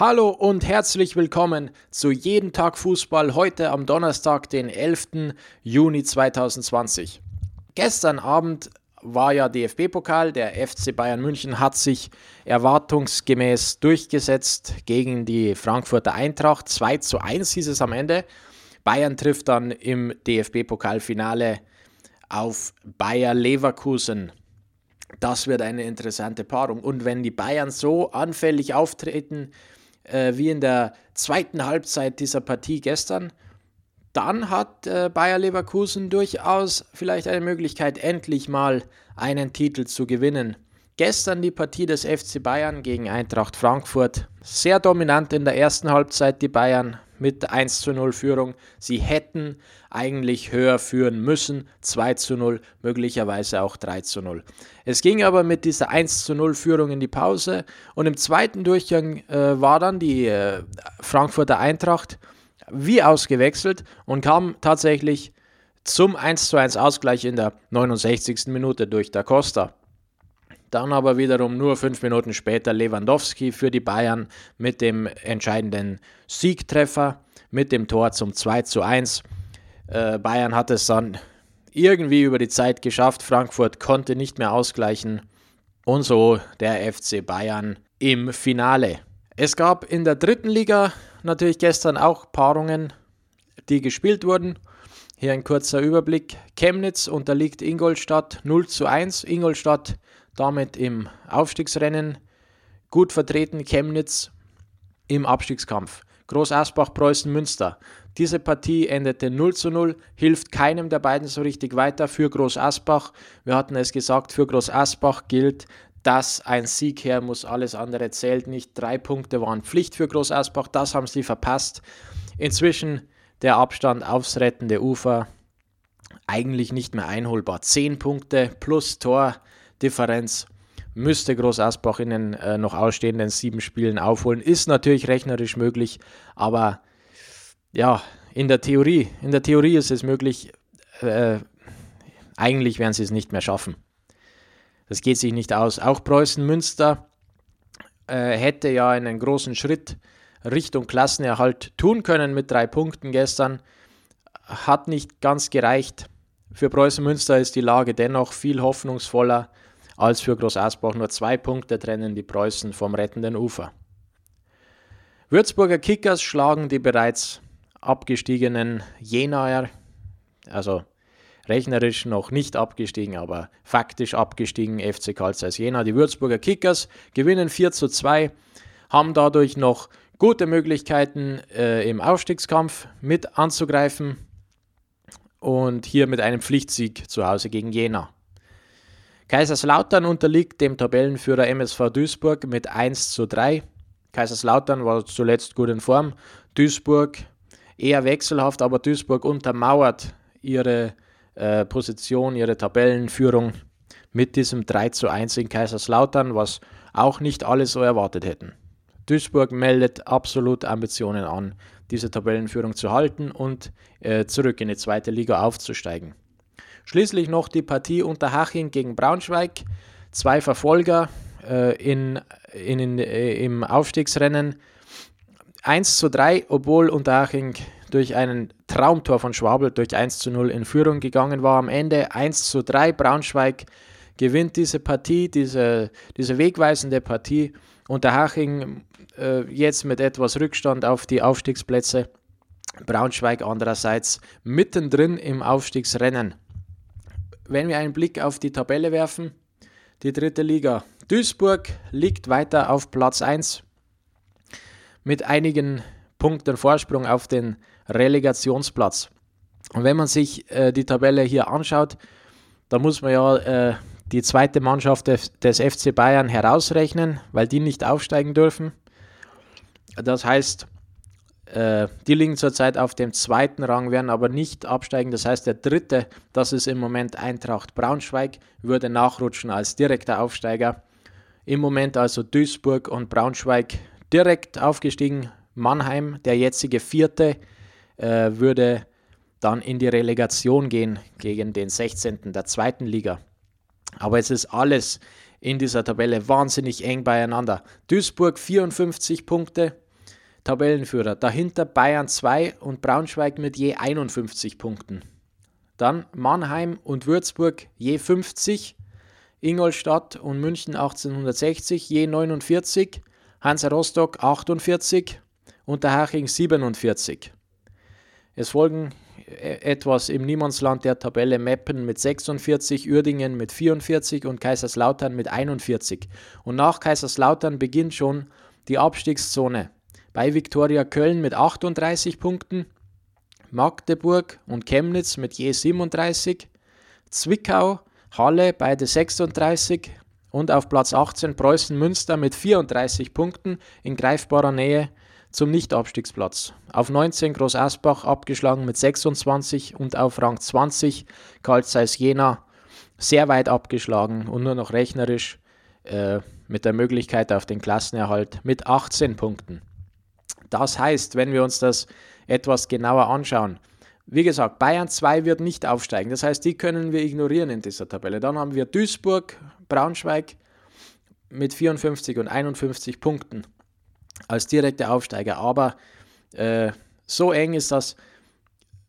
Hallo und herzlich willkommen zu Jeden Tag Fußball heute am Donnerstag, den 11. Juni 2020. Gestern Abend war ja DFB-Pokal. Der FC Bayern München hat sich erwartungsgemäß durchgesetzt gegen die Frankfurter Eintracht. 2 zu 1 hieß es am Ende. Bayern trifft dann im DFB-Pokalfinale auf Bayer Leverkusen. Das wird eine interessante Paarung. Und wenn die Bayern so anfällig auftreten, äh, wie in der zweiten Halbzeit dieser Partie gestern, dann hat äh, Bayer Leverkusen durchaus vielleicht eine Möglichkeit, endlich mal einen Titel zu gewinnen. Gestern die Partie des FC Bayern gegen Eintracht Frankfurt. Sehr dominant in der ersten Halbzeit die Bayern mit 1 zu 0 Führung. Sie hätten eigentlich höher führen müssen. 2 zu 0, möglicherweise auch 3 zu 0. Es ging aber mit dieser 1 zu 0 Führung in die Pause und im zweiten Durchgang äh, war dann die äh, Frankfurter Eintracht wie ausgewechselt und kam tatsächlich zum 1 zu 1 Ausgleich in der 69. Minute durch Da Costa. Dann aber wiederum nur fünf Minuten später Lewandowski für die Bayern mit dem entscheidenden Siegtreffer, mit dem Tor zum 2 zu 1. Äh, Bayern hat es dann irgendwie über die Zeit geschafft. Frankfurt konnte nicht mehr ausgleichen. Und so der FC Bayern im Finale. Es gab in der dritten Liga natürlich gestern auch Paarungen, die gespielt wurden. Hier ein kurzer Überblick. Chemnitz unterliegt Ingolstadt 0 zu 1. Ingolstadt damit im Aufstiegsrennen gut vertreten. Chemnitz im Abstiegskampf. Groß Asbach, Preußen, Münster. Diese Partie endete 0 zu 0, hilft keinem der beiden so richtig weiter für Groß Asbach. Wir hatten es gesagt, für Groß Asbach gilt, dass ein Sieg her muss, alles andere zählt nicht. Drei Punkte waren Pflicht für Groß Asbach, das haben sie verpasst. Inzwischen der Abstand aufs rettende Ufer eigentlich nicht mehr einholbar. Zehn Punkte plus Tordifferenz müsste Groß Asbach in den äh, noch ausstehenden sieben Spielen aufholen. Ist natürlich rechnerisch möglich, aber ja, in der Theorie, in der Theorie ist es möglich. Äh, eigentlich werden sie es nicht mehr schaffen. Das geht sich nicht aus. Auch Preußen Münster äh, hätte ja einen großen Schritt Richtung Klassenerhalt tun können mit drei Punkten gestern. Hat nicht ganz gereicht. Für Preußen Münster ist die Lage dennoch viel hoffnungsvoller als für Groß Asbach. Nur zwei Punkte trennen die Preußen vom rettenden Ufer. Würzburger Kickers schlagen die bereits abgestiegenen Jenaer, also rechnerisch noch nicht abgestiegen, aber faktisch abgestiegen FC Karl Zeiss Jena. Die Würzburger Kickers gewinnen 4 zu 2, haben dadurch noch gute Möglichkeiten äh, im Aufstiegskampf mit anzugreifen und hier mit einem Pflichtsieg zu Hause gegen Jena. Kaiserslautern unterliegt dem Tabellenführer MSV Duisburg mit 1 zu 3. Kaiserslautern war zuletzt gut in Form. Duisburg eher wechselhaft, aber Duisburg untermauert ihre äh, Position, ihre Tabellenführung mit diesem 3 zu 1 in Kaiserslautern, was auch nicht alle so erwartet hätten. Duisburg meldet absolut Ambitionen an, diese Tabellenführung zu halten und äh, zurück in die zweite Liga aufzusteigen. Schließlich noch die Partie Unterhaching gegen Braunschweig. Zwei Verfolger äh, in, in, in, äh, im Aufstiegsrennen. 1 zu 3, obwohl Unterhaching durch einen Traumtor von Schwabel durch 1 zu 0 in Führung gegangen war. Am Ende 1 zu 3. Braunschweig gewinnt diese Partie, diese, diese wegweisende Partie. Unterhaching äh, jetzt mit etwas Rückstand auf die Aufstiegsplätze. Braunschweig andererseits mittendrin im Aufstiegsrennen. Wenn wir einen Blick auf die Tabelle werfen, die dritte Liga. Duisburg liegt weiter auf Platz 1 mit einigen Punkten Vorsprung auf den Relegationsplatz. Und wenn man sich äh, die Tabelle hier anschaut, da muss man ja äh, die zweite Mannschaft des, des, FC Bayern herausrechnen, weil die nicht aufsteigen dürfen. Das heißt, äh, die liegen zurzeit auf dem zweiten Rang, werden aber nicht absteigen. Das heißt, der dritte, das ist im Moment Eintracht Braunschweig, würde nachrutschen als direkter Aufsteiger. Im Moment also Duisburg und Braunschweig direkt aufgestiegen. Mannheim, der jetzige vierte, äh, würde dann in die Relegation gehen gegen den 16. der zweiten Liga. Aber es ist alles in dieser Tabelle wahnsinnig eng beieinander. Duisburg 54 Punkte, Tabellenführer. Dahinter Bayern 2 und Braunschweig mit je 51 Punkten. Dann Mannheim und Würzburg je 50. Ingolstadt und München 1860 je 49. Hansa Rostock 48. Unterhaching 47. Es folgen e-, etwas im Niemandsland der Tabelle Meppen mit 46, Uerdingen mit 44 und Kaiserslautern mit 41. Und nach Kaiserslautern beginnt schon die Abstiegszone. Bei Viktoria Köln mit 38 Punkten, Magdeburg und Chemnitz mit je 37, Zwickau, Halle beide 36 und auf Platz 18 Preußen Münster mit 34 Punkten in greifbarer Nähe zum Nicht-Abstiegsplatz. Auf 19 Groß Asbach abgeschlagen mit 26 und auf Rang 20 Karl Zeiss Jena sehr weit abgeschlagen und nur noch rechnerisch äh, mit der Möglichkeit auf den Klassenerhalt mit 18 Punkten. Das heißt, wenn wir uns das etwas genauer anschauen, wie gesagt, Bayern 2 wird nicht aufsteigen. Das heißt, die können wir ignorieren in dieser Tabelle. Dann haben wir Duisburg, Braunschweig mit 54 und 51 Punkten als direkte Aufsteiger. Aber äh, so eng ist das.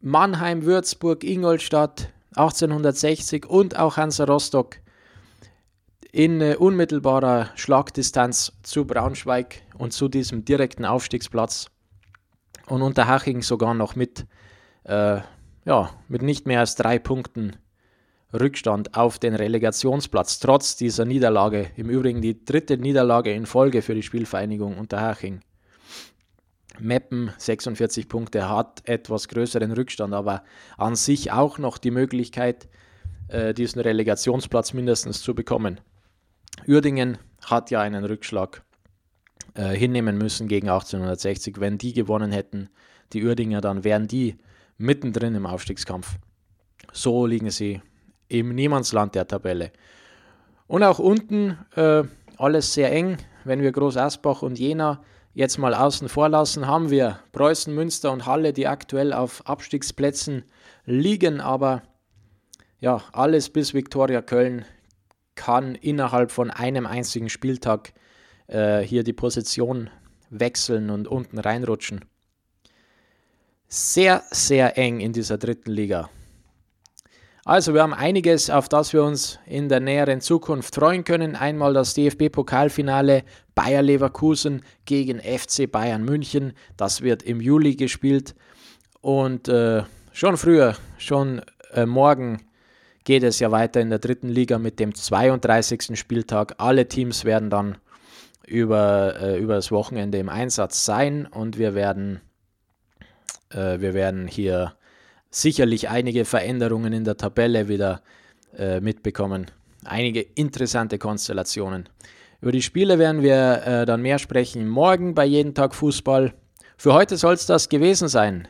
Mannheim, Würzburg, Ingolstadt 1860 und auch Hansa Rostock in äh, unmittelbarer Schlagdistanz zu Braunschweig und zu diesem direkten Aufstiegsplatz. Und Unterhaching sogar noch mit, äh, ja, mit nicht mehr als drei Punkten Rückstand auf den Relegationsplatz, trotz dieser Niederlage. Im Übrigen die dritte Niederlage in Folge für die Spielvereinigung Unterhaching. Meppen 46 Punkte hat etwas größeren Rückstand, aber an sich auch noch die Möglichkeit, äh, diesen Relegationsplatz mindestens zu bekommen. Uerdingen hat ja einen Rückschlag äh, hinnehmen müssen gegen 1860. Wenn die gewonnen hätten, die Uerdinger, dann wären die mittendrin im Aufstiegskampf. So liegen sie im Niemandsland der Tabelle. Und auch unten äh, alles sehr eng. Wenn wir Groß Asbach und Jena jetzt mal außen vor lassen, haben wir Preußen, Münster und Halle, die aktuell auf Abstiegsplätzen liegen, aber ja, alles bis Viktoria Köln kann innerhalb von einem einzigen Spieltag äh, hier die Position wechseln und unten reinrutschen. Sehr, sehr eng in dieser dritten Liga. Also wir haben einiges, auf das wir uns in der näheren Zukunft freuen können. Einmal das DFB-Pokalfinale Bayer Leverkusen gegen FC Bayern München. Das wird im Juli gespielt. Und äh, schon früher, schon äh, morgen geht es ja weiter in der dritten Liga mit dem 32. Spieltag. Alle Teams werden dann über, äh, über das Wochenende im Einsatz sein und wir werden, äh, wir werden hier sicherlich einige Veränderungen in der Tabelle wieder äh, mitbekommen. Einige interessante Konstellationen. Über die Spiele werden wir äh, dann mehr sprechen morgen bei Jeden Tag Fußball. Für heute soll es das gewesen sein.